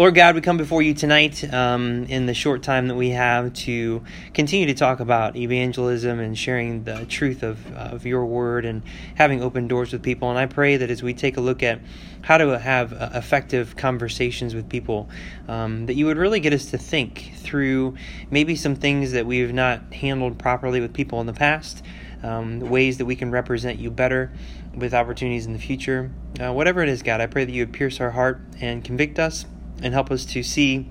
Lord God, we come before you tonight um, in the short time that we have to continue to talk about evangelism and sharing the truth of, of your word and having open doors with people. And I pray that as we take a look at how to have uh, effective conversations with people, um, that you would really get us to think through maybe some things that we've not handled properly with people in the past, um, ways that we can represent you better with opportunities in the future. Uh, whatever it is, God, I pray that you would pierce our heart and convict us and help us to see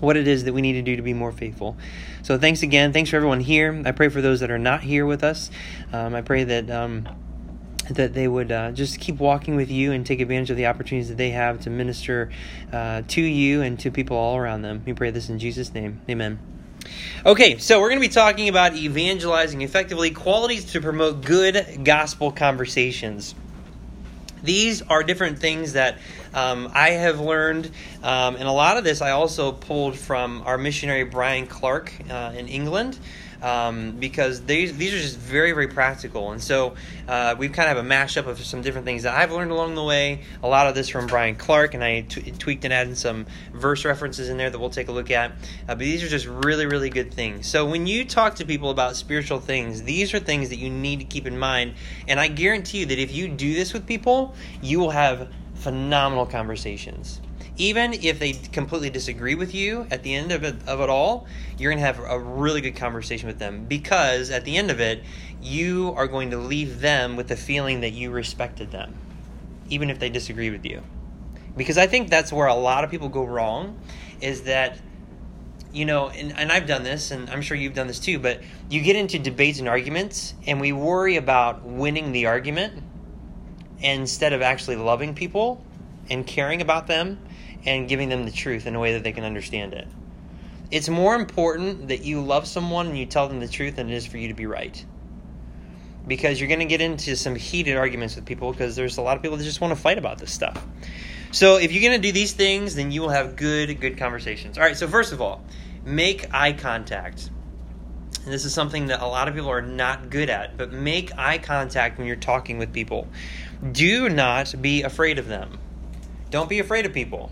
what it is that we need to do to be more faithful. So thanks again. Thanks for everyone here. I pray for those that are not here with us. Um, I pray that. Um, that they would uh, just keep walking with you and take advantage of the opportunities that they have to minister uh, to you and to people all around them. We pray this in Jesus' name. Amen. Okay, so we're going to be talking about evangelizing effectively, qualities to promote good gospel conversations. These are different things that um, I have learned, um, and a lot of this I also pulled from our missionary Brian Clark uh, in England um, because these these are just very very practical. And so uh, we've kind of have a mashup of some different things that I've learned along the way. A lot of this from Brian Clark, and I t- tweaked and added some verse references in there that we'll take a look at. Uh, but these are just really really good things. So when you talk to people about spiritual things, these are things that you need to keep in mind. And I guarantee you that if you do this with people, you will have phenomenal conversations even if they completely disagree with you at the end of it, of it all, you're going to have a really good conversation with them because at the end of it, you are going to leave them with the feeling that you respected them, even if they disagree with you. Because I think that's where a lot of people go wrong is that you know, and, and I've done this, and I'm sure you've done this too, but you get into debates and arguments, and we worry about winning the argument instead of actually loving people and caring about them and giving them the truth in a way that they can understand it. It's more important that you love someone and you tell them the truth than it is for you to be right. Because you're going to get into some heated arguments with people because there's a lot of people that just want to fight about this stuff. So if you're going to do these things, then you will have good, good conversations. All right, so first of all, make eye contact. And this is something that a lot of people are not good at, but make eye contact when you're talking with people. Do not be afraid of them. Don't be afraid of people.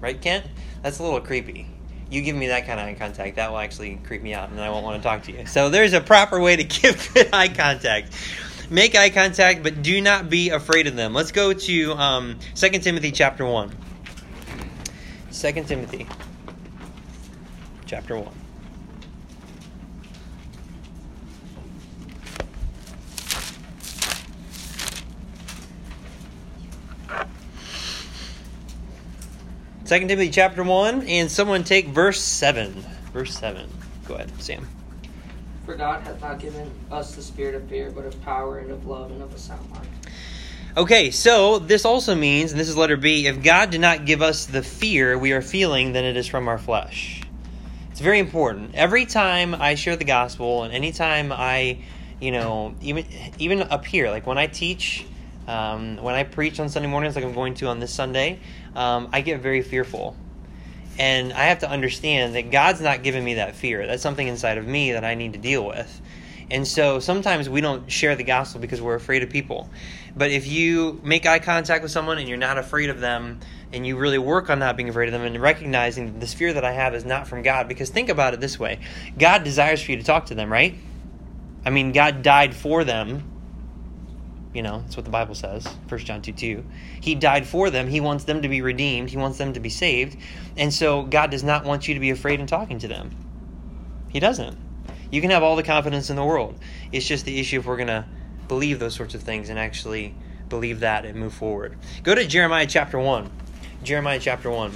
Right, Kent? That's a little creepy. You give me that kind of eye contact, that will actually creep me out, and I won't want to talk to you. So there's a proper way to give good eye contact. Make eye contact, but do not be afraid of them. Let's go to um, 2 Timothy chapter 1. 2 Timothy chapter 1. 2 Timothy chapter 1, and someone take verse 7. Verse 7. Go ahead, Sam. For God hath not given us the spirit of fear, but of power and of love and of a sound mind. Okay, so this also means, and this is letter B, if God did not give us the fear we are feeling, then it is from our flesh. It's very important. Every time I share the gospel, and anytime I, you know, even even up here, like when I teach, um, when I preach on Sunday mornings, like I'm going to on this Sunday, um, I get very fearful. And I have to understand that God's not giving me that fear. That's something inside of me that I need to deal with. And so sometimes we don't share the gospel because we're afraid of people. But if you make eye contact with someone and you're not afraid of them, and you really work on not being afraid of them and recognizing this fear that I have is not from God, because think about it this way God desires for you to talk to them, right? I mean, God died for them you know, that's what the Bible says, 1 John 2 2. He died for them. He wants them to be redeemed. He wants them to be saved. And so God does not want you to be afraid in talking to them. He doesn't. You can have all the confidence in the world. It's just the issue if we're going to believe those sorts of things and actually believe that and move forward. Go to Jeremiah chapter 1. Jeremiah chapter 1.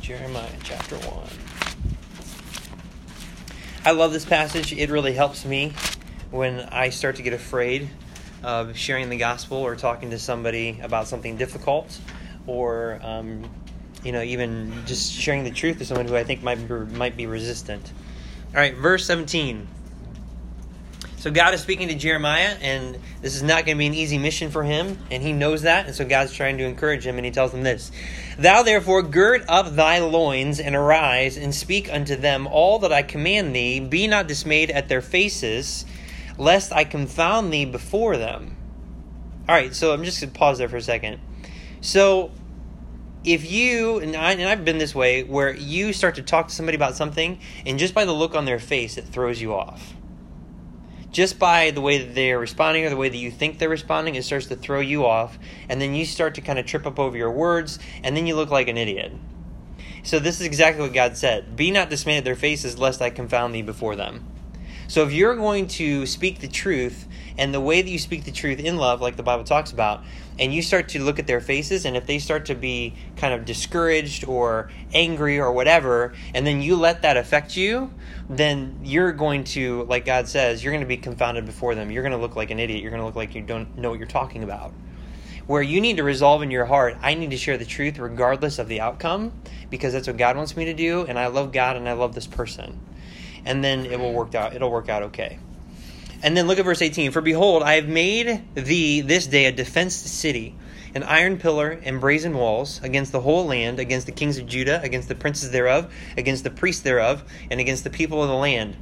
Jeremiah chapter 1. I love this passage. It really helps me when I start to get afraid of sharing the gospel or talking to somebody about something difficult or um, you know even just sharing the truth to someone who I think might be, might be resistant. All right, verse 17. So God is speaking to Jeremiah, and this is not going to be an easy mission for him, and he knows that, and so God's trying to encourage him, and he tells him this Thou therefore gird up thy loins, and arise, and speak unto them all that I command thee. Be not dismayed at their faces, lest I confound thee before them. All right, so I'm just going to pause there for a second. So, if you, and, I, and I've been this way, where you start to talk to somebody about something, and just by the look on their face, it throws you off. Just by the way that they're responding or the way that you think they're responding, it starts to throw you off, and then you start to kind of trip up over your words, and then you look like an idiot. So, this is exactly what God said Be not dismayed at their faces, lest I confound thee before them. So, if you're going to speak the truth, and the way that you speak the truth in love, like the Bible talks about, and you start to look at their faces, and if they start to be kind of discouraged or angry or whatever, and then you let that affect you, then you're going to, like God says, you're going to be confounded before them. You're going to look like an idiot. You're going to look like you don't know what you're talking about. Where you need to resolve in your heart, I need to share the truth regardless of the outcome, because that's what God wants me to do, and I love God and I love this person. And then it will work out. It'll work out okay. And then look at verse 18. For behold, I have made thee this day a defenced city, an iron pillar and brazen walls, against the whole land, against the kings of Judah, against the princes thereof, against the priests thereof, and against the people of the land.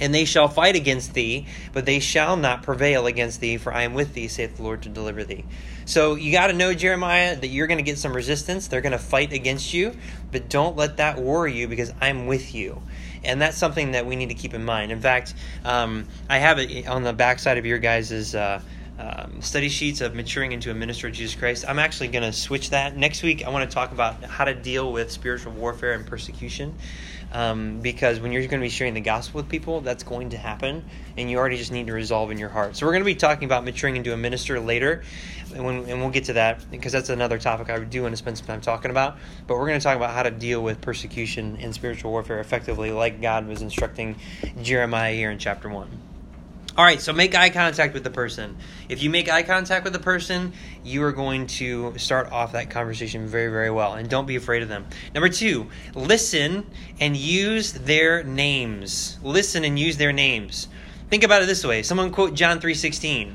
And they shall fight against thee, but they shall not prevail against thee, for I am with thee, saith the Lord, to deliver thee. So you got to know, Jeremiah, that you're going to get some resistance. They're going to fight against you, but don't let that worry you because I'm with you and that's something that we need to keep in mind. In fact, um, I have it on the backside of your guys' uh, um, study sheets of maturing into a minister of Jesus Christ. I'm actually going to switch that next week. I want to talk about how to deal with spiritual warfare and persecution. Um, because when you're going to be sharing the gospel with people, that's going to happen, and you already just need to resolve in your heart. So we're going to be talking about maturing into a minister later, and, when, and we'll get to that because that's another topic I do want to spend some time talking about. But we're going to talk about how to deal with persecution and spiritual warfare effectively, like God was instructing Jeremiah here in chapter one. All right, so make eye contact with the person. If you make eye contact with the person, you are going to start off that conversation very, very well. And don't be afraid of them. Number two, listen and use their names. Listen and use their names. Think about it this way. Someone quote John 3.16.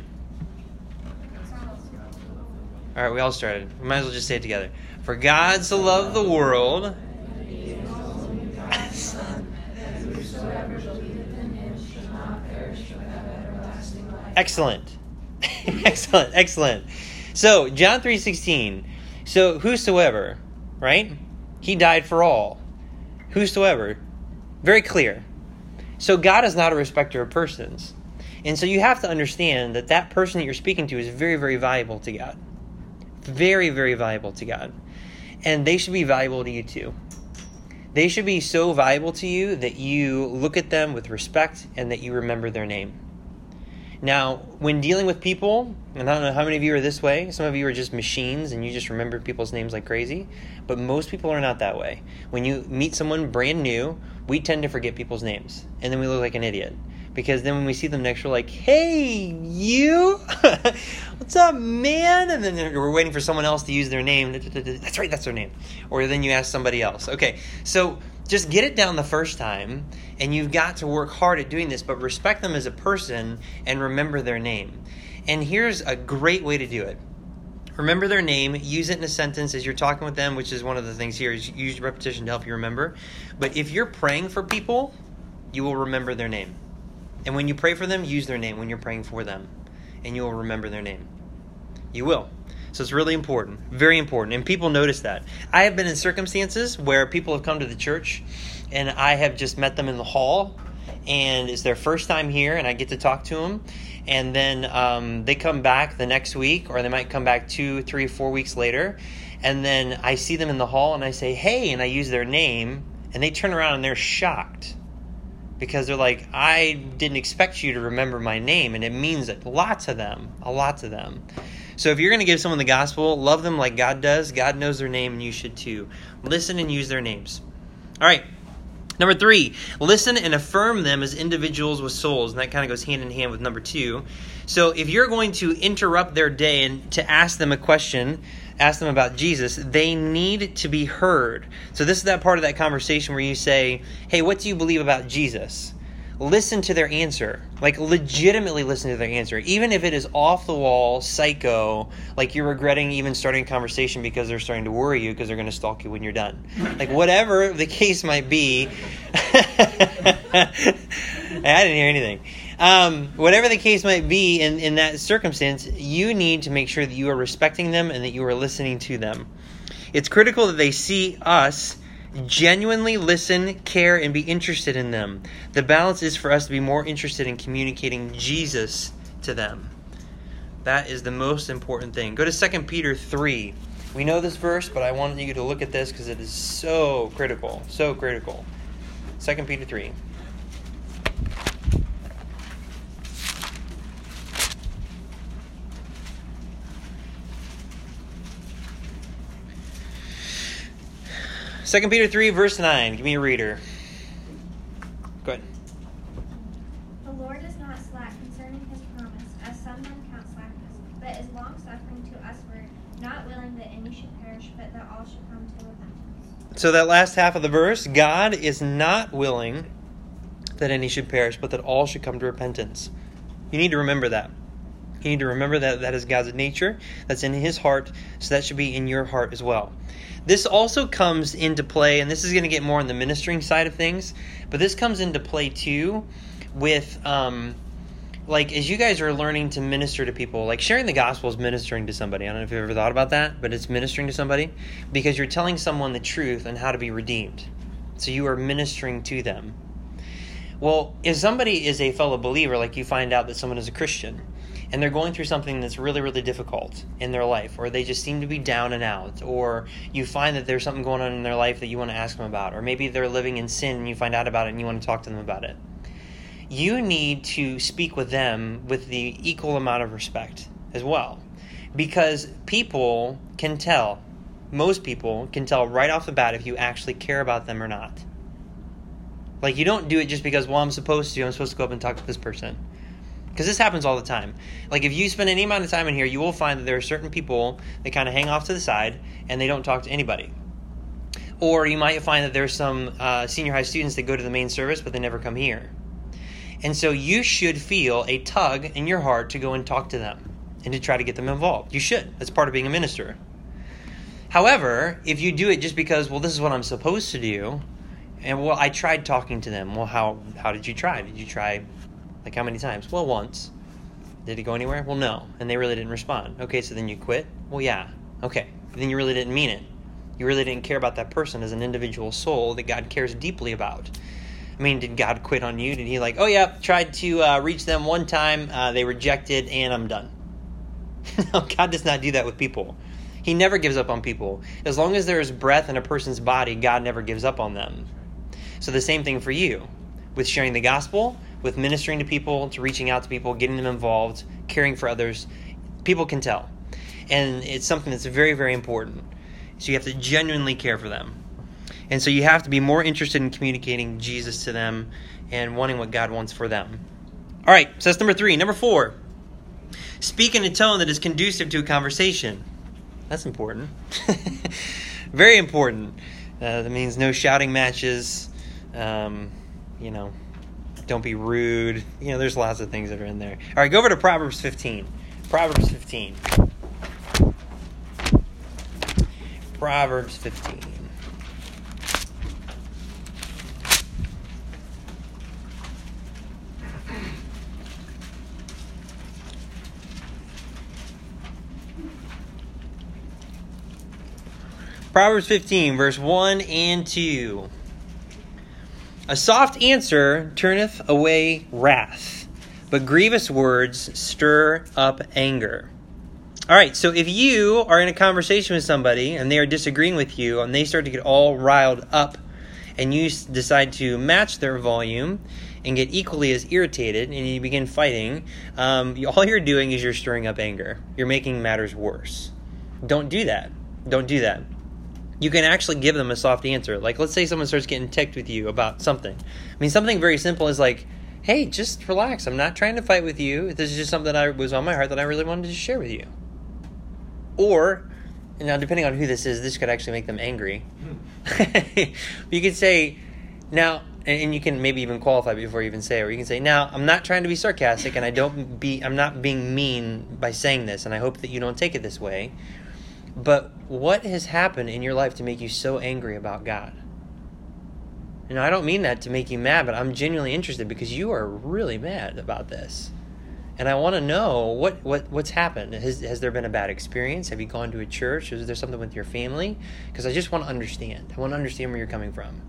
All right, we all started. We might as well just say it together. For God so loved the world Excellent. excellent. Excellent. So, John 3:16. So, whosoever, right? He died for all. Whosoever. Very clear. So, God is not a respecter of persons. And so you have to understand that that person that you're speaking to is very, very valuable to God. Very, very valuable to God. And they should be valuable to you too. They should be so valuable to you that you look at them with respect and that you remember their name. Now, when dealing with people, and I don't know how many of you are this way, some of you are just machines and you just remember people's names like crazy, but most people are not that way. When you meet someone brand new, we tend to forget people's names, and then we look like an idiot. Because then when we see them next, we're like, hey, you? What's up, man? And then we're waiting for someone else to use their name. That's right, that's their name. Or then you ask somebody else. Okay, so just get it down the first time and you've got to work hard at doing this but respect them as a person and remember their name. And here's a great way to do it. Remember their name use it in a sentence as you're talking with them which is one of the things here is use repetition to help you remember. But if you're praying for people you will remember their name. And when you pray for them use their name when you're praying for them and you will remember their name. You will so it's really important, very important. And people notice that. I have been in circumstances where people have come to the church and I have just met them in the hall and it's their first time here and I get to talk to them. And then um, they come back the next week or they might come back two, three, four weeks later. And then I see them in the hall and I say, hey, and I use their name and they turn around and they're shocked because they're like, I didn't expect you to remember my name, and it means a lot to them, a lot to them. So if you're going to give someone the gospel, love them like God does. God knows their name, and you should too. Listen and use their names. All right. Number three, listen and affirm them as individuals with souls. And that kind of goes hand in hand with number two. So if you're going to interrupt their day and to ask them a question, ask them about Jesus, they need to be heard. So this is that part of that conversation where you say, Hey, what do you believe about Jesus? Listen to their answer. Like, legitimately listen to their answer. Even if it is off the wall, psycho, like you're regretting even starting a conversation because they're starting to worry you because they're going to stalk you when you're done. Like, whatever the case might be. I didn't hear anything. um, whatever the case might be in, in that circumstance, you need to make sure that you are respecting them and that you are listening to them. It's critical that they see us genuinely listen, care, and be interested in them. The balance is for us to be more interested in communicating Jesus to them. That is the most important thing. Go to 2 Peter 3. We know this verse, but I want you to look at this because it is so critical. So critical. 2 Peter 3. Second Peter 3, verse 9. Give me a reader. Go ahead. The Lord is not slack concerning his promise, as some men count slackness, but is long suffering to usward, not willing that any should perish, but that all should come to repentance. So, that last half of the verse God is not willing that any should perish, but that all should come to repentance. You need to remember that. You need to remember that that is God's nature, that's in his heart, so that should be in your heart as well. This also comes into play, and this is going to get more on the ministering side of things, but this comes into play too with, um, like, as you guys are learning to minister to people, like sharing the gospel is ministering to somebody. I don't know if you've ever thought about that, but it's ministering to somebody because you're telling someone the truth and how to be redeemed. So you are ministering to them. Well, if somebody is a fellow believer, like you find out that someone is a Christian, and they're going through something that's really, really difficult in their life, or they just seem to be down and out, or you find that there's something going on in their life that you want to ask them about, or maybe they're living in sin and you find out about it and you want to talk to them about it. You need to speak with them with the equal amount of respect as well. Because people can tell, most people can tell right off the bat if you actually care about them or not. Like, you don't do it just because, well, I'm supposed to, I'm supposed to go up and talk to this person because this happens all the time. Like if you spend any amount of time in here, you will find that there are certain people that kind of hang off to the side and they don't talk to anybody. Or you might find that there's some uh, senior high students that go to the main service but they never come here. And so you should feel a tug in your heart to go and talk to them and to try to get them involved. You should. That's part of being a minister. However, if you do it just because, well, this is what I'm supposed to do, and well, I tried talking to them. Well, how how did you try? Did you try like how many times? Well, once. Did it go anywhere? Well, no. And they really didn't respond. Okay, so then you quit? Well, yeah. Okay. Then you really didn't mean it. You really didn't care about that person as an individual soul that God cares deeply about. I mean, did God quit on you? Did He like, oh yeah, tried to uh, reach them one time, uh, they rejected, and I'm done? no, God does not do that with people. He never gives up on people. As long as there is breath in a person's body, God never gives up on them. So the same thing for you with sharing the gospel, with ministering to people, to reaching out to people, getting them involved, caring for others. People can tell. And it's something that's very, very important. So you have to genuinely care for them. And so you have to be more interested in communicating Jesus to them and wanting what God wants for them. All right, so that's number three. Number four, speak in a tone that is conducive to a conversation. That's important. Very important. Uh, that means no shouting matches. Um, you know, don't be rude. You know, there's lots of things that are in there. All right, go over to Proverbs 15. Proverbs 15. Proverbs 15. Proverbs 15, verse 1 and 2. A soft answer turneth away wrath, but grievous words stir up anger. All right, so if you are in a conversation with somebody and they are disagreeing with you and they start to get all riled up and you decide to match their volume and get equally as irritated and you begin fighting, um, all you're doing is you're stirring up anger. You're making matters worse. Don't do that. Don't do that you can actually give them a soft answer. Like, let's say someone starts getting ticked with you about something. I mean, something very simple is like, hey, just relax. I'm not trying to fight with you. This is just something that I was on my heart that I really wanted to share with you. Or, now depending on who this is, this could actually make them angry. you could say, now, and you can maybe even qualify before you even say it, or you can say, now, I'm not trying to be sarcastic, and I don't be, I'm not being mean by saying this, and I hope that you don't take it this way. But what has happened in your life to make you so angry about God? And I don't mean that to make you mad, but I'm genuinely interested because you are really mad about this. And I want to know what, what what's happened. Has, has there been a bad experience? Have you gone to a church? Is there something with your family? Because I just want to understand. I want to understand where you're coming from.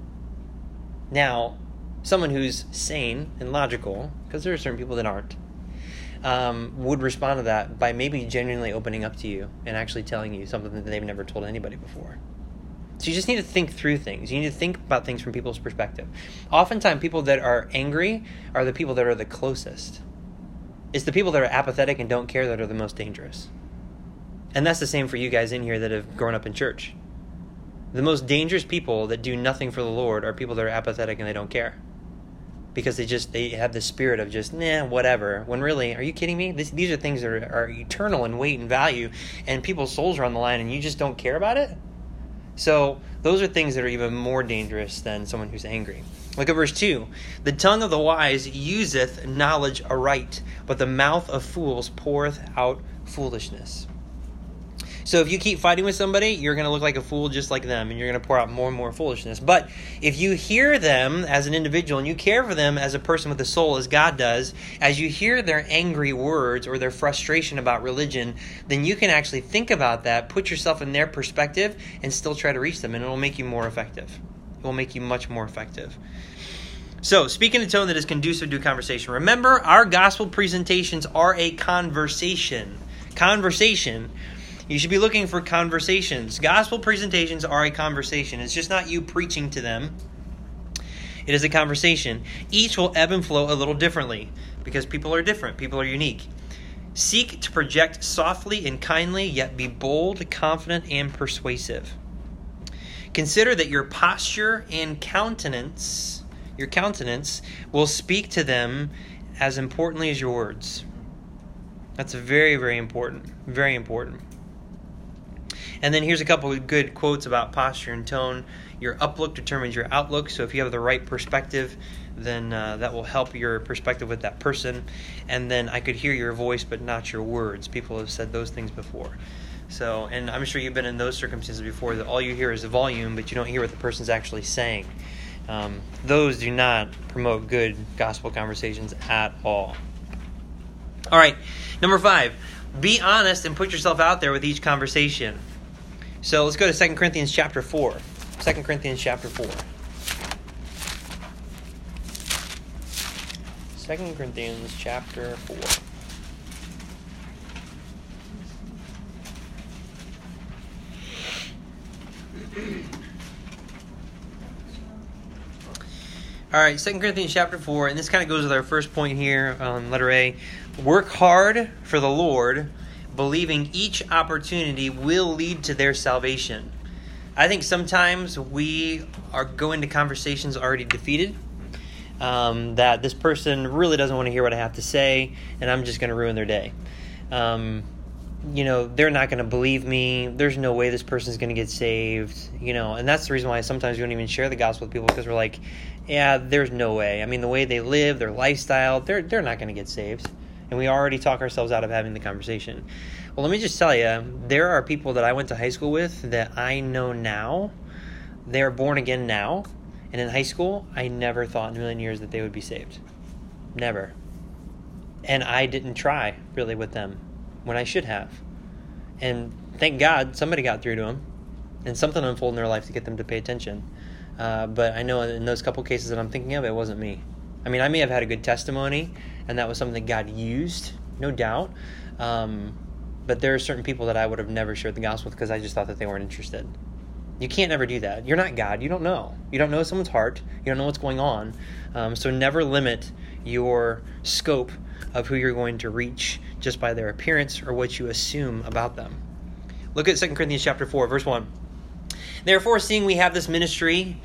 Now, someone who's sane and logical, because there are certain people that aren't, um, would respond to that by maybe genuinely opening up to you and actually telling you something that they've never told anybody before. So you just need to think through things. You need to think about things from people's perspective. Oftentimes, people that are angry are the people that are the closest. It's the people that are apathetic and don't care that are the most dangerous. And that's the same for you guys in here that have grown up in church. The most dangerous people that do nothing for the Lord are people that are apathetic and they don't care. Because they just they have the spirit of just nah whatever. When really, are you kidding me? This, these are things that are, are eternal in weight and value, and people's souls are on the line, and you just don't care about it. So those are things that are even more dangerous than someone who's angry. Look at verse 2. The tongue of the wise useth knowledge aright, but the mouth of fools poureth out foolishness. So if you keep fighting with somebody, you're going to look like a fool just like them, and you're going to pour out more and more foolishness. But if you hear them as an individual and you care for them as a person with a soul, as God does, as you hear their angry words or their frustration about religion, then you can actually think about that, put yourself in their perspective, and still try to reach them, and it will make you more effective. It will make you much more effective. So, speak in a tone that is conducive to conversation. Remember, our gospel presentations are a conversation. Conversation you should be looking for conversations. Gospel presentations are a conversation. It's just not you preaching to them. It is a conversation. Each will ebb and flow a little differently because people are different, people are unique. Seek to project softly and kindly, yet be bold, confident, and persuasive. Consider that your posture and countenance, your countenance, will speak to them as importantly as your words. That's very, very important. Very important. And then here's a couple of good quotes about posture and tone. Your uplook determines your outlook. So if you have the right perspective, then uh, that will help your perspective with that person. And then I could hear your voice, but not your words. People have said those things before. So, and I'm sure you've been in those circumstances before that all you hear is the volume, but you don't hear what the person's actually saying. Um, those do not promote good gospel conversations at all. All right, number five, be honest and put yourself out there with each conversation. So let's go to 2 Corinthians chapter 4. 2 Corinthians chapter 4. 2 Corinthians chapter 4. All right, 2 Corinthians chapter 4, and this kind of goes with our first point here on letter A. Work hard for the Lord believing each opportunity will lead to their salvation. I think sometimes we are going to conversations already defeated. Um, that this person really doesn't want to hear what I have to say, and I'm just going to ruin their day. Um, you know, they're not going to believe me. There's no way this person's going to get saved. You know, and that's the reason why sometimes we don't even share the gospel with people because we're like, yeah, there's no way. I mean, the way they live, their lifestyle, they're they're not going to get saved and we already talk ourselves out of having the conversation. Well, let me just tell you, there are people that I went to high school with that I know now. They're born again now, and in high school, I never thought in a million years that they would be saved. Never. And I didn't try really with them when I should have. And thank God somebody got through to them and something unfolded in their life to get them to pay attention. Uh, but I know in those couple cases that I'm thinking of, it wasn't me. I mean, I may have had a good testimony, and that was something that God used, no doubt. Um, but there are certain people that I would have never shared the gospel with because I just thought that they weren't interested. You can't never do that. You're not God. You don't know. You don't know someone's heart. You don't know what's going on. Um, so never limit your scope of who you're going to reach just by their appearance or what you assume about them. Look at 2 Corinthians chapter 4, verse 1. Therefore, seeing we have this ministry,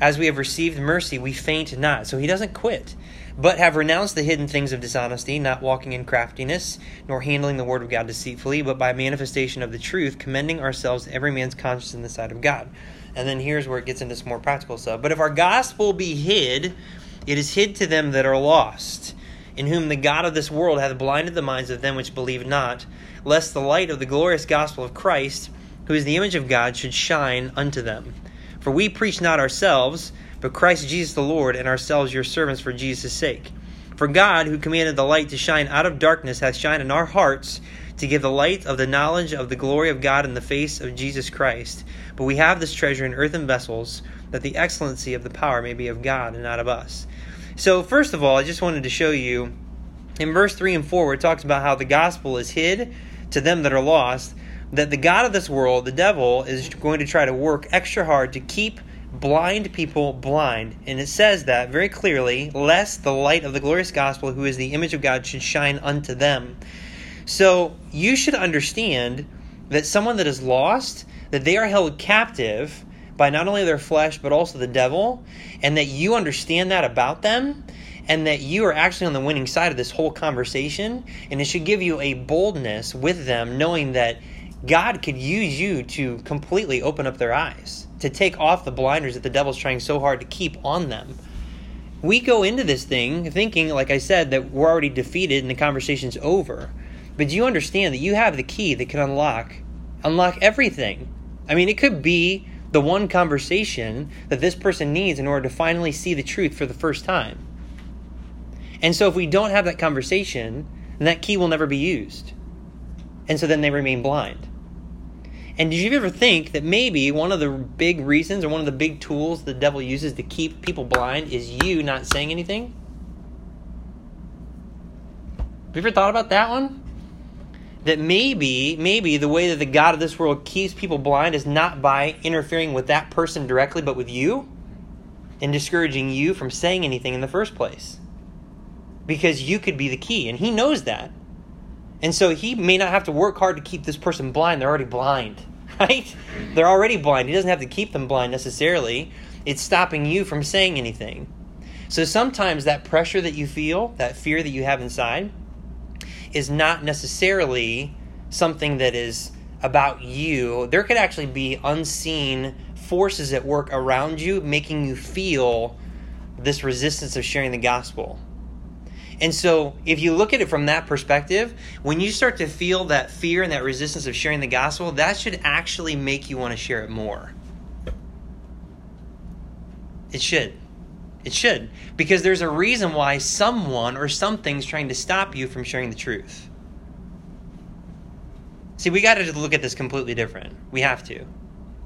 as we have received mercy, we faint not. So he doesn't quit, but have renounced the hidden things of dishonesty, not walking in craftiness, nor handling the word of God deceitfully, but by manifestation of the truth, commending ourselves to every man's conscience in the sight of God. And then here's where it gets into some more practical stuff. But if our gospel be hid, it is hid to them that are lost, in whom the God of this world hath blinded the minds of them which believe not, lest the light of the glorious gospel of Christ, who is the image of God, should shine unto them. For we preach not ourselves, but Christ Jesus the Lord, and ourselves your servants for Jesus' sake. For God, who commanded the light to shine out of darkness, hath shined in our hearts to give the light of the knowledge of the glory of God in the face of Jesus Christ. But we have this treasure in earthen vessels, that the excellency of the power may be of God and not of us. So, first of all, I just wanted to show you in verse 3 and 4, where it talks about how the gospel is hid to them that are lost, that the God of this world, the devil, is going to try to work extra hard to keep blind people blind. And it says that very clearly, lest the light of the glorious gospel, who is the image of God, should shine unto them. So you should understand that someone that is lost, that they are held captive by not only their flesh, but also the devil, and that you understand that about them, and that you are actually on the winning side of this whole conversation. And it should give you a boldness with them, knowing that God could use you to completely open up their eyes, to take off the blinders that the devil's trying so hard to keep on them. We go into this thing thinking, like I said, that we're already defeated and the conversation's over. But do you understand that you have the key that can unlock unlock everything? I mean, it could be the one conversation that this person needs in order to finally see the truth for the first time. And so if we don't have that conversation, then that key will never be used. And so then they remain blind. And did you ever think that maybe one of the big reasons or one of the big tools the devil uses to keep people blind is you not saying anything? Have you ever thought about that one? That maybe, maybe the way that the God of this world keeps people blind is not by interfering with that person directly, but with you and discouraging you from saying anything in the first place. Because you could be the key, and he knows that. And so he may not have to work hard to keep this person blind. They're already blind, right? They're already blind. He doesn't have to keep them blind necessarily. It's stopping you from saying anything. So sometimes that pressure that you feel, that fear that you have inside, is not necessarily something that is about you. There could actually be unseen forces at work around you making you feel this resistance of sharing the gospel. And so, if you look at it from that perspective, when you start to feel that fear and that resistance of sharing the gospel, that should actually make you want to share it more. It should. It should. Because there's a reason why someone or something's trying to stop you from sharing the truth. See, we got to look at this completely different. We have to.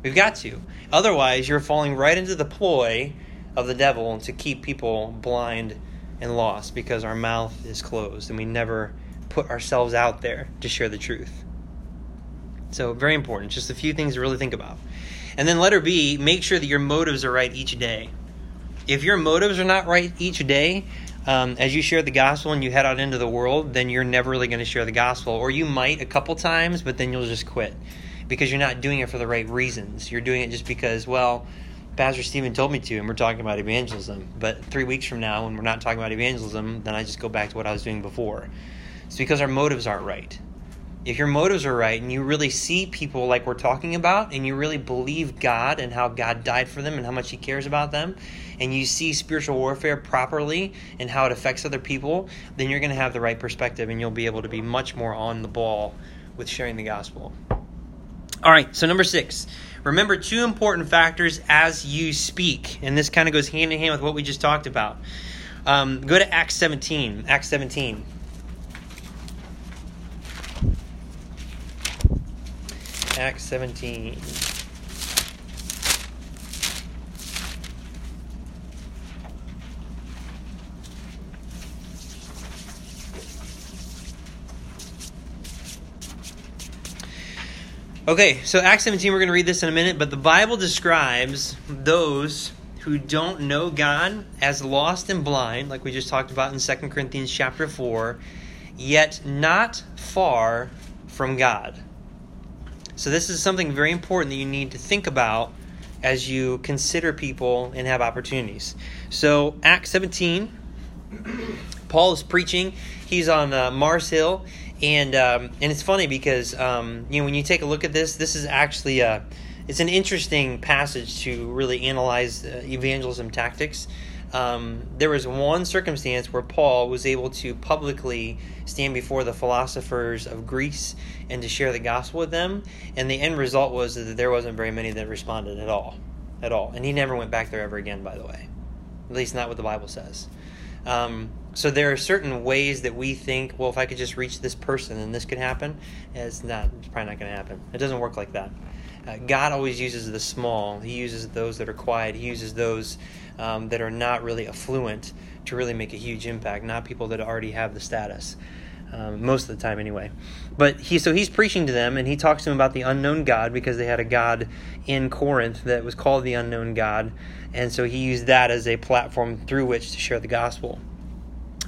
We've got to. Otherwise, you're falling right into the ploy of the devil to keep people blind and lost because our mouth is closed and we never put ourselves out there to share the truth. So, very important. Just a few things to really think about. And then, letter B, make sure that your motives are right each day. If your motives are not right each day, um, as you share the gospel and you head out into the world, then you're never really going to share the gospel. Or you might a couple times, but then you'll just quit because you're not doing it for the right reasons. You're doing it just because, well, Pastor Stephen told me to, and we're talking about evangelism. But three weeks from now, when we're not talking about evangelism, then I just go back to what I was doing before. It's because our motives aren't right. If your motives are right and you really see people like we're talking about, and you really believe God and how God died for them and how much He cares about them, and you see spiritual warfare properly and how it affects other people, then you're going to have the right perspective and you'll be able to be much more on the ball with sharing the gospel. All right, so number six Remember two important factors as you speak, and this kind of goes hand in hand with what we just talked about. Um, go to Acts 17. Acts 17. Acts 17. Okay, so Acts 17, we're going to read this in a minute, but the Bible describes those who don't know God as lost and blind, like we just talked about in 2 Corinthians chapter 4, yet not far from God. So, this is something very important that you need to think about as you consider people and have opportunities. So, Acts 17, Paul is preaching. He's on uh, Mars Hill and um, and it's funny because um, you know when you take a look at this, this is actually a it's an interesting passage to really analyze uh, evangelism tactics. Um, there was one circumstance where Paul was able to publicly stand before the philosophers of Greece and to share the gospel with them, and the end result was that there wasn't very many that responded at all. at all. And he never went back there ever again, by the way. At least not what the Bible says. Um, so there are certain ways that we think, well, if I could just reach this person, then this could happen. It's not. It's probably not going to happen. It doesn't work like that. Uh, God always uses the small. He uses those that are quiet. He uses those um, that are not really affluent to really make a huge impact. Not people that already have the status. Um, most of the time, anyway. But he so he's preaching to them, and he talks to them about the unknown God because they had a God in Corinth that was called the unknown God, and so he used that as a platform through which to share the gospel.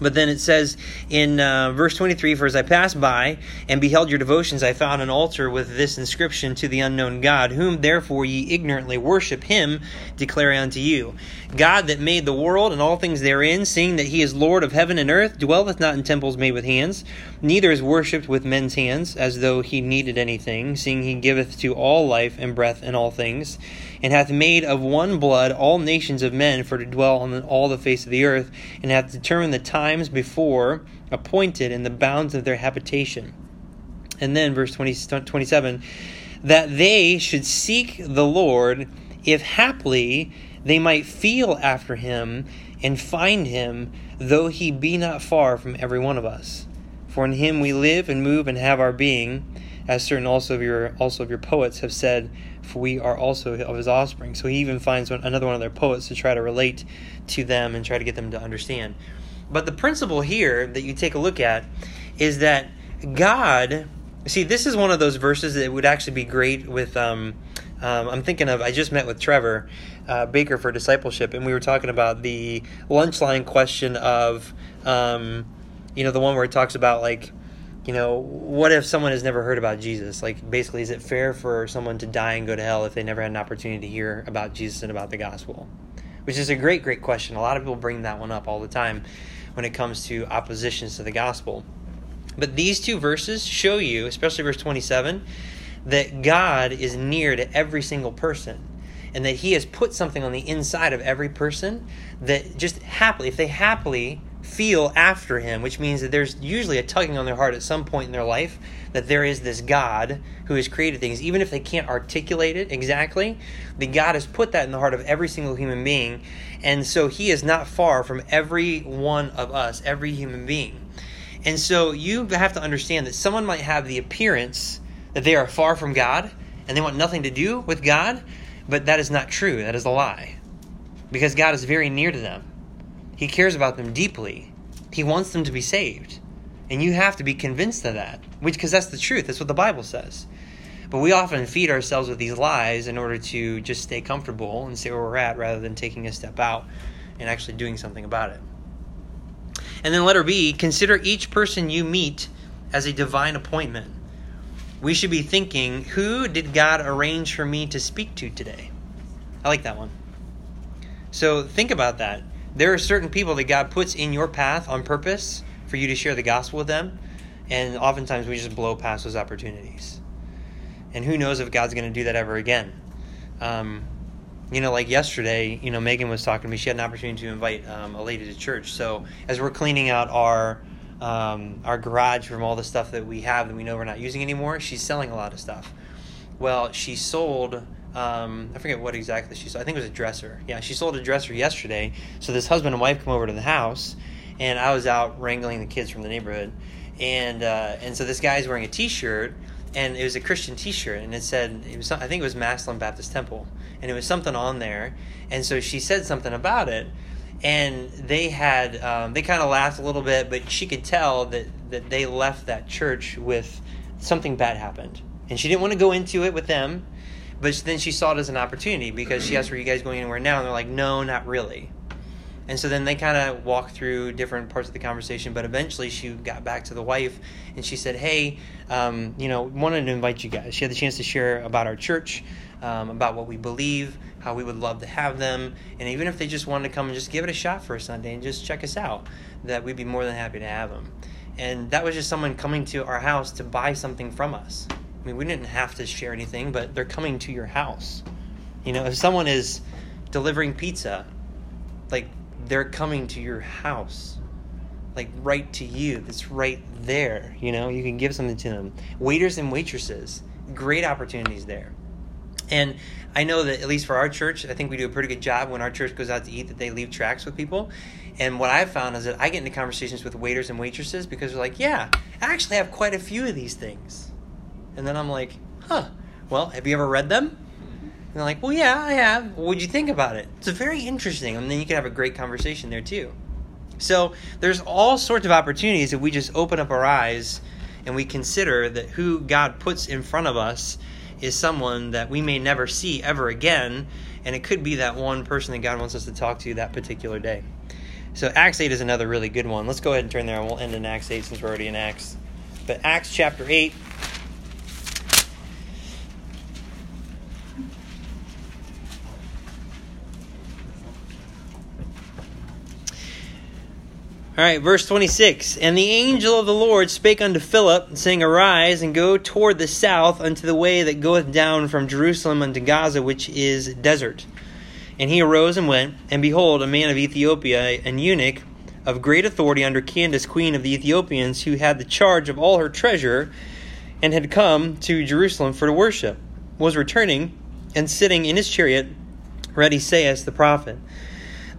But then it says in uh, verse 23 For as I passed by and beheld your devotions, I found an altar with this inscription to the unknown God, whom therefore ye ignorantly worship, him declare unto you. God that made the world and all things therein, seeing that he is Lord of heaven and earth, dwelleth not in temples made with hands, neither is worshipped with men's hands, as though he needed anything, seeing he giveth to all life and breath and all things and hath made of one blood all nations of men for to dwell on all the face of the earth, and hath determined the times before appointed and the bounds of their habitation. And then, verse 20, 27 that they should seek the Lord, if haply they might feel after him and find him, though he be not far from every one of us. For in him we live and move and have our being, as certain also of your also of your poets have said, for we are also of his offspring. So he even finds one, another one of their poets to try to relate to them and try to get them to understand. But the principle here that you take a look at is that God, see, this is one of those verses that would actually be great with. Um, um, I'm thinking of, I just met with Trevor uh, Baker for discipleship, and we were talking about the lunch line question of, um, you know, the one where it talks about like, you know, what if someone has never heard about Jesus? Like, basically, is it fair for someone to die and go to hell if they never had an opportunity to hear about Jesus and about the gospel? Which is a great, great question. A lot of people bring that one up all the time when it comes to oppositions to the gospel. But these two verses show you, especially verse 27, that God is near to every single person and that He has put something on the inside of every person that just happily, if they happily feel after him, which means that there's usually a tugging on their heart at some point in their life that there is this God who has created things, even if they can't articulate it exactly. The God has put that in the heart of every single human being, and so He is not far from every one of us, every human being. And so you have to understand that someone might have the appearance that they are far from God and they want nothing to do with God, but that is not true. That is a lie. Because God is very near to them. He cares about them deeply. He wants them to be saved. And you have to be convinced of that, which because that's the truth. That's what the Bible says. But we often feed ourselves with these lies in order to just stay comfortable and stay where we're at rather than taking a step out and actually doing something about it. And then letter B, consider each person you meet as a divine appointment. We should be thinking, who did God arrange for me to speak to today? I like that one. So think about that. There are certain people that God puts in your path on purpose for you to share the gospel with them, and oftentimes we just blow past those opportunities. And who knows if God's going to do that ever again? Um, you know, like yesterday, you know, Megan was talking to me. She had an opportunity to invite um, a lady to church. So as we're cleaning out our um, our garage from all the stuff that we have that we know we're not using anymore, she's selling a lot of stuff. Well, she sold um, I forget what exactly she sold. I think it was a dresser. Yeah, she sold a dresser yesterday. So this husband and wife come over to the house, and I was out wrangling the kids from the neighborhood, and uh, and so this guy's wearing a T-shirt, and it was a Christian T-shirt, and it said it was I think it was Massillon Baptist Temple, and it was something on there, and so she said something about it, and they had um, they kind of laughed a little bit, but she could tell that that they left that church with something bad happened, and she didn't want to go into it with them but then she saw it as an opportunity because she asked, "Are you guys going anywhere now?" And they're like, "No, not really." And so then they kind of walked through different parts of the conversation, but eventually she got back to the wife and she said, "Hey, um, you know, wanted to invite you guys." She had the chance to share about our church, um, about what we believe, how we would love to have them, and even if they just wanted to come and just give it a shot for a Sunday and just check us out, that we'd be more than happy to have them. And that was just someone coming to our house to buy something from us. I mean, we didn't have to share anything, but they're coming to your house. You know, if someone is delivering pizza, like they're coming to your house, like right to you. That's right there. You know, you can give something to them. Waiters and waitresses, great opportunities there. And I know that at least for our church, I think we do a pretty good job when our church goes out to eat that they leave tracts with people. And what I've found is that I get into conversations with waiters and waitresses because they're like, yeah, I actually have quite a few of these things. And then I'm like, huh, well, have you ever read them? And they're like, well, yeah, I have. What would you think about it? It's very interesting. And then you can have a great conversation there too. So there's all sorts of opportunities if we just open up our eyes and we consider that who God puts in front of us is someone that we may never see ever again. And it could be that one person that God wants us to talk to that particular day. So Acts 8 is another really good one. Let's go ahead and turn there and we'll end in Acts 8 since we're already in Acts. But Acts chapter 8. All right, verse 26. And the angel of the Lord spake unto Philip, saying, Arise and go toward the south unto the way that goeth down from Jerusalem unto Gaza, which is desert. And he arose and went, and behold, a man of Ethiopia, an eunuch of great authority under Candace, queen of the Ethiopians, who had the charge of all her treasure, and had come to Jerusalem for to worship, was returning and sitting in his chariot, read Esaias the prophet.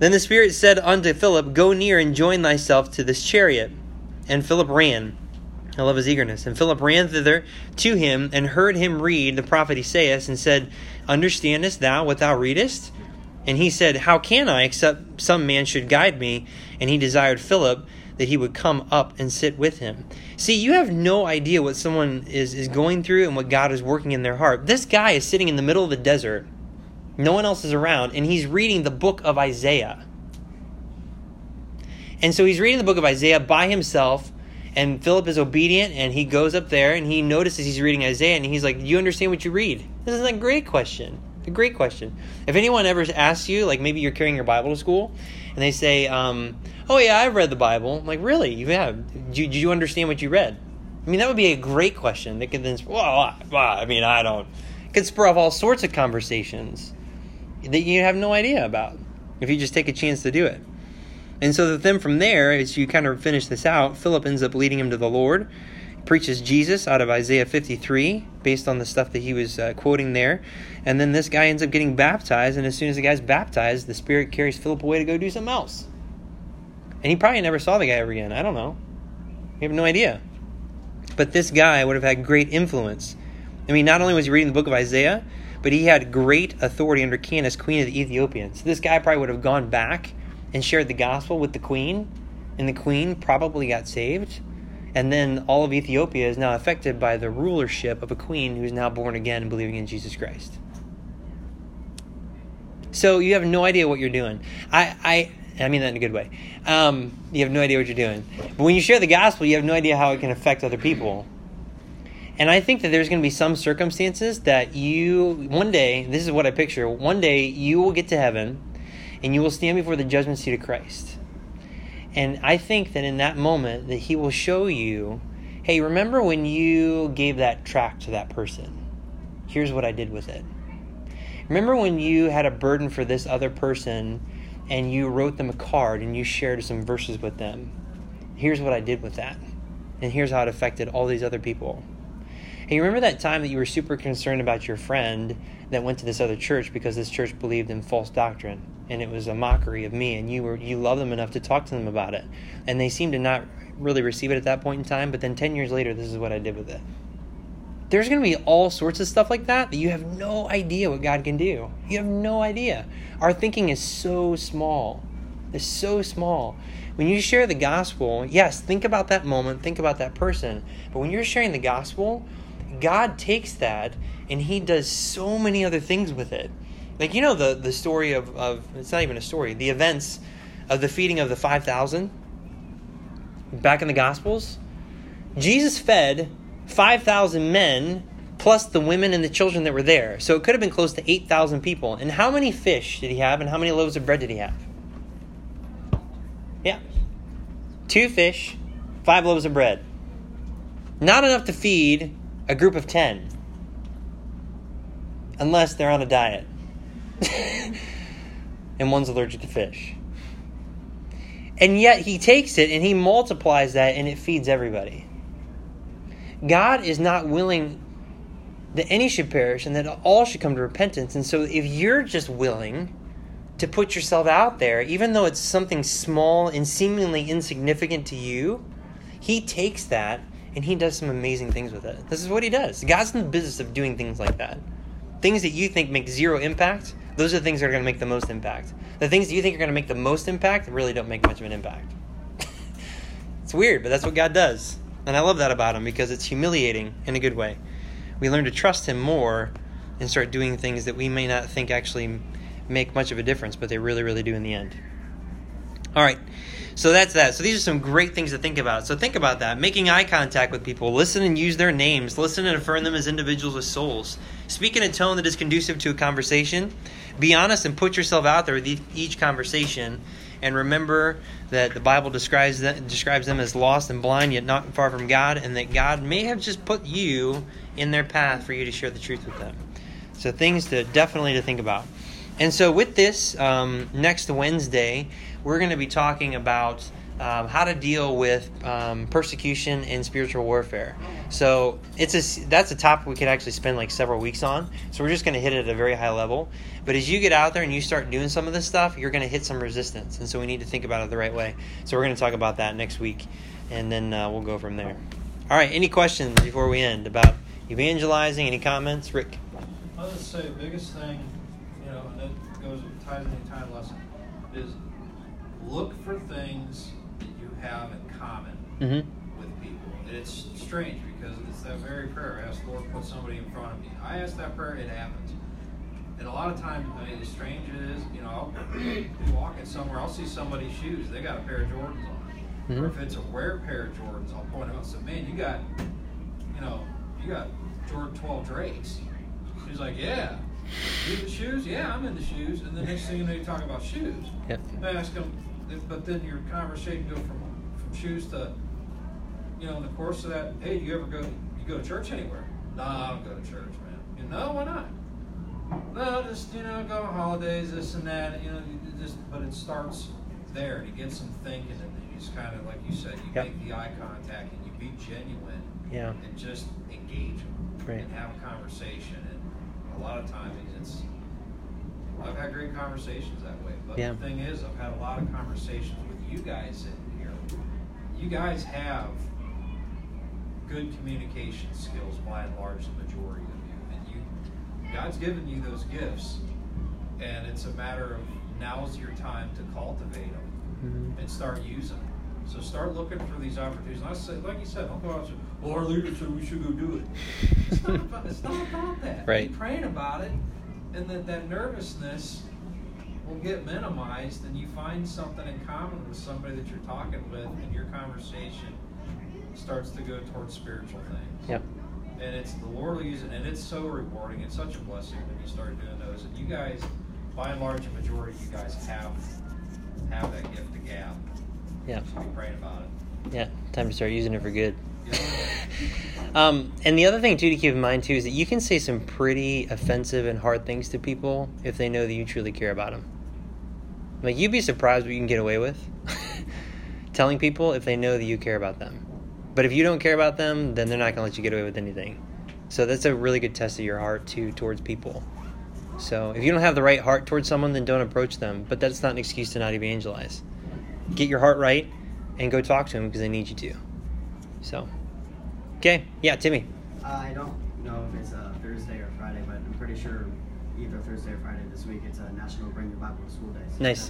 Then the Spirit said unto Philip, Go near and join thyself to this chariot. And Philip ran. I love his eagerness. And Philip ran thither to him and heard him read the prophet Esaias and said, Understandest thou what thou readest? And he said, How can I, except some man should guide me? And he desired Philip that he would come up and sit with him. See, you have no idea what someone is, is going through and what God is working in their heart. This guy is sitting in the middle of the desert no one else is around, and he's reading the book of Isaiah. And so he's reading the book of Isaiah by himself, and Philip is obedient, and he goes up there and he notices he's reading Isaiah, and he's like, Do you understand what you read? This is a great question. A great question. If anyone ever asks you, like maybe you're carrying your Bible to school, and they say, um, Oh, yeah, I've read the Bible. I'm like, really? You have? Did you, understand what you read? I mean, that would be a great question. That could then, well, I mean, I don't. It could spur off all sorts of conversations that you have no idea about if you just take a chance to do it. And so then from there, as you kind of finish this out, Philip ends up leading him to the Lord. He preaches Jesus out of Isaiah 53 based on the stuff that he was uh, quoting there. And then this guy ends up getting baptized. And as soon as the guy's baptized, the Spirit carries Philip away to go do something else. And he probably never saw the guy ever again. I don't know. We have no idea. But this guy would have had great influence. I mean, not only was he reading the book of Isaiah, but he had great authority under Candace, queen of the Ethiopians. This guy probably would have gone back and shared the gospel with the queen, and the queen probably got saved. And then all of Ethiopia is now affected by the rulership of a queen who's now born again and believing in Jesus Christ. So you have no idea what you're doing. I, I, I mean that in a good way. Um, you have no idea what you're doing. But when you share the gospel, you have no idea how it can affect other people. And I think that there's going to be some circumstances that you, one day, this is what I picture, one day you will get to heaven and you will stand before the judgment seat of Christ. And I think that in that moment that he will show you, hey, remember when you gave that tract to that person? Here's what I did with it. Remember when you had a burden for this other person and you wrote them a card and you shared some verses with them? Here's what I did with that. And here's how it affected all these other people. Hey, remember that time that you were super concerned about your friend that went to this other church because this church believed in false doctrine and it was a mockery of me and you were you love them enough to talk to them about it. And they seemed to not really receive it at that point in time, but then 10 years later this is what I did with it. There's going to be all sorts of stuff like that that you have no idea what God can do. You have no idea. Our thinking is so small. It's so small. When you share the gospel, yes, think about that moment, think about that person. But when you're sharing the gospel, God takes that and he does so many other things with it. Like you know the the story of, of it's not even a story, the events of the feeding of the five thousand back in the gospels. Jesus fed five thousand men plus the women and the children that were there. So it could have been close to eight thousand people. And how many fish did he have and how many loaves of bread did he have? Yeah. Two fish, five loaves of bread. Not enough to feed a group of 10 unless they're on a diet and one's allergic to fish. And yet he takes it and he multiplies that and it feeds everybody. God is not willing that any should perish and that all should come to repentance. And so if you're just willing to put yourself out there, even though it's something small and seemingly insignificant to you, he takes that and he does some amazing things with it. This is what he does. God's in the business of doing things like that. Things that you think make zero impact, those are the things that are going to make the most impact. The things that you think are going to make the most impact really don't make much of an impact. it's weird, but that's what God does. And I love that about him because it's humiliating in a good way. We learn to trust him more and start doing things that we may not think actually make much of a difference, but they really, really do in the end. All right. So that's that. So these are some great things to think about. So think about that. Making eye contact with people. Listen and use their names. Listen and affirm them as individuals with souls. Speak in a tone that is conducive to a conversation. Be honest and put yourself out there with each conversation. And remember that the Bible describes them, describes them as lost and blind, yet not far from God, and that God may have just put you in their path for you to share the truth with them. So things to definitely to think about. And so with this, um, next Wednesday, we're going to be talking about um, how to deal with um, persecution and spiritual warfare. So it's a that's a topic we could actually spend like several weeks on. So we're just going to hit it at a very high level. But as you get out there and you start doing some of this stuff, you're going to hit some resistance, and so we need to think about it the right way. So we're going to talk about that next week, and then uh, we'll go from there. All right. Any questions before we end about evangelizing? Any comments, Rick? I would say the biggest thing, you know, and it goes ties into the time lesson, is look for things that you have in common mm-hmm. with people. it's strange because it's that very prayer. I ask the Lord, put somebody in front of me. I ask that prayer, it happens. And a lot of times, I mean, as strange is, you know, I'll be walking somewhere, I'll see somebody's shoes, they got a pair of Jordans on. Mm-hmm. Or if it's a rare pair of Jordans, I'll point out and say, man, you got, you know, you got Jordan 12 Drakes. She's like, yeah. You the shoes? Yeah, I'm in the shoes. And the next thing you know, you talk about shoes. Yep. I ask them, but then your conversation go from from shoes to, you know, in the course of that, hey, do you ever go you go to church anywhere? No, I don't go to church, man. You know, why not? No, just you know, go on holidays, this and that. You know, just but it starts there, and you get some thinking, and then you just kind of like you said, you yep. make the eye contact, and you be genuine, yeah, and just engage them, right. and have a conversation. And a lot of times, it's I've had great conversations that way. But yeah. the thing is, I've had a lot of conversations with you guys in here. You guys have good communication skills by and large, the majority of you. And you God's given you those gifts. And it's a matter of now's your time to cultivate them mm-hmm. and start using them. So start looking for these opportunities. I say, like you said, go out well, our leader said we should go do it. It's not about, it's not about that. Right. Be praying about it and that, that nervousness will get minimized and you find something in common with somebody that you're talking with and your conversation starts to go towards spiritual things. Yep. And it's the Lord will use it and it's so rewarding. It's such a blessing when you start doing those. And you guys, by and large, a majority of you guys have have that gift of gab. Yeah. So be praying about it. Yeah. Time to start using it for good. um, and the other thing too to keep in mind too is that you can say some pretty offensive and hard things to people if they know that you truly care about them. Like you'd be surprised what you can get away with telling people if they know that you care about them. But if you don't care about them, then they're not to let you get away with anything. So that's a really good test of your heart too towards people. So if you don't have the right heart towards someone, then don't approach them. But that's not an excuse to not evangelize. Get your heart right and go talk to them because they need you to. So, okay, yeah, Timmy. I don't know if it's a Thursday or Friday, but I'm pretty sure either Thursday or Friday this week it's a National Bring Your Bible to School Day. So nice.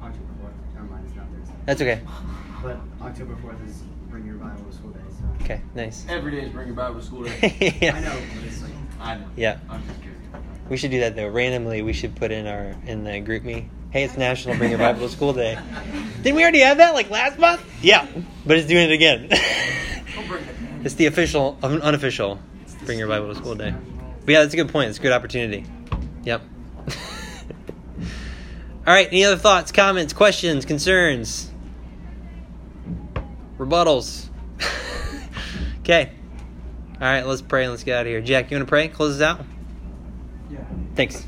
October 4th. Never mind, it's not Thursday. That's okay. But October 4th is Bring Your Bible to School Day. So. Okay, nice. Every day is Bring Your Bible to School Day. yeah. I know, but it's like. I know. Yeah. I'm just kidding. We should do that though. Randomly, we should put in our in the GroupMe. Hey, it's National Bring Your Bible to School Day. Didn't we already have that like last month? Yeah, but it's doing it again. it's the official, unofficial Bring Your Bible to School Day. But yeah, that's a good point. It's a good opportunity. Yep. All right. Any other thoughts, comments, questions, concerns, rebuttals? okay. All right. Let's pray and let's get out of here. Jack, you want to pray? Close us out. Yeah. Thanks.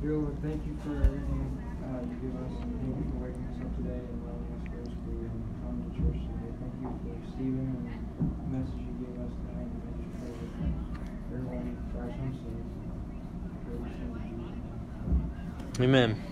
Dear Lord, thank you for everything uh, you give us. And thank you for waking us up today and allowing us first to come to church today. Thank you for Stephen and the message you gave us tonight. And I you pray that everyone drives home safe. Amen.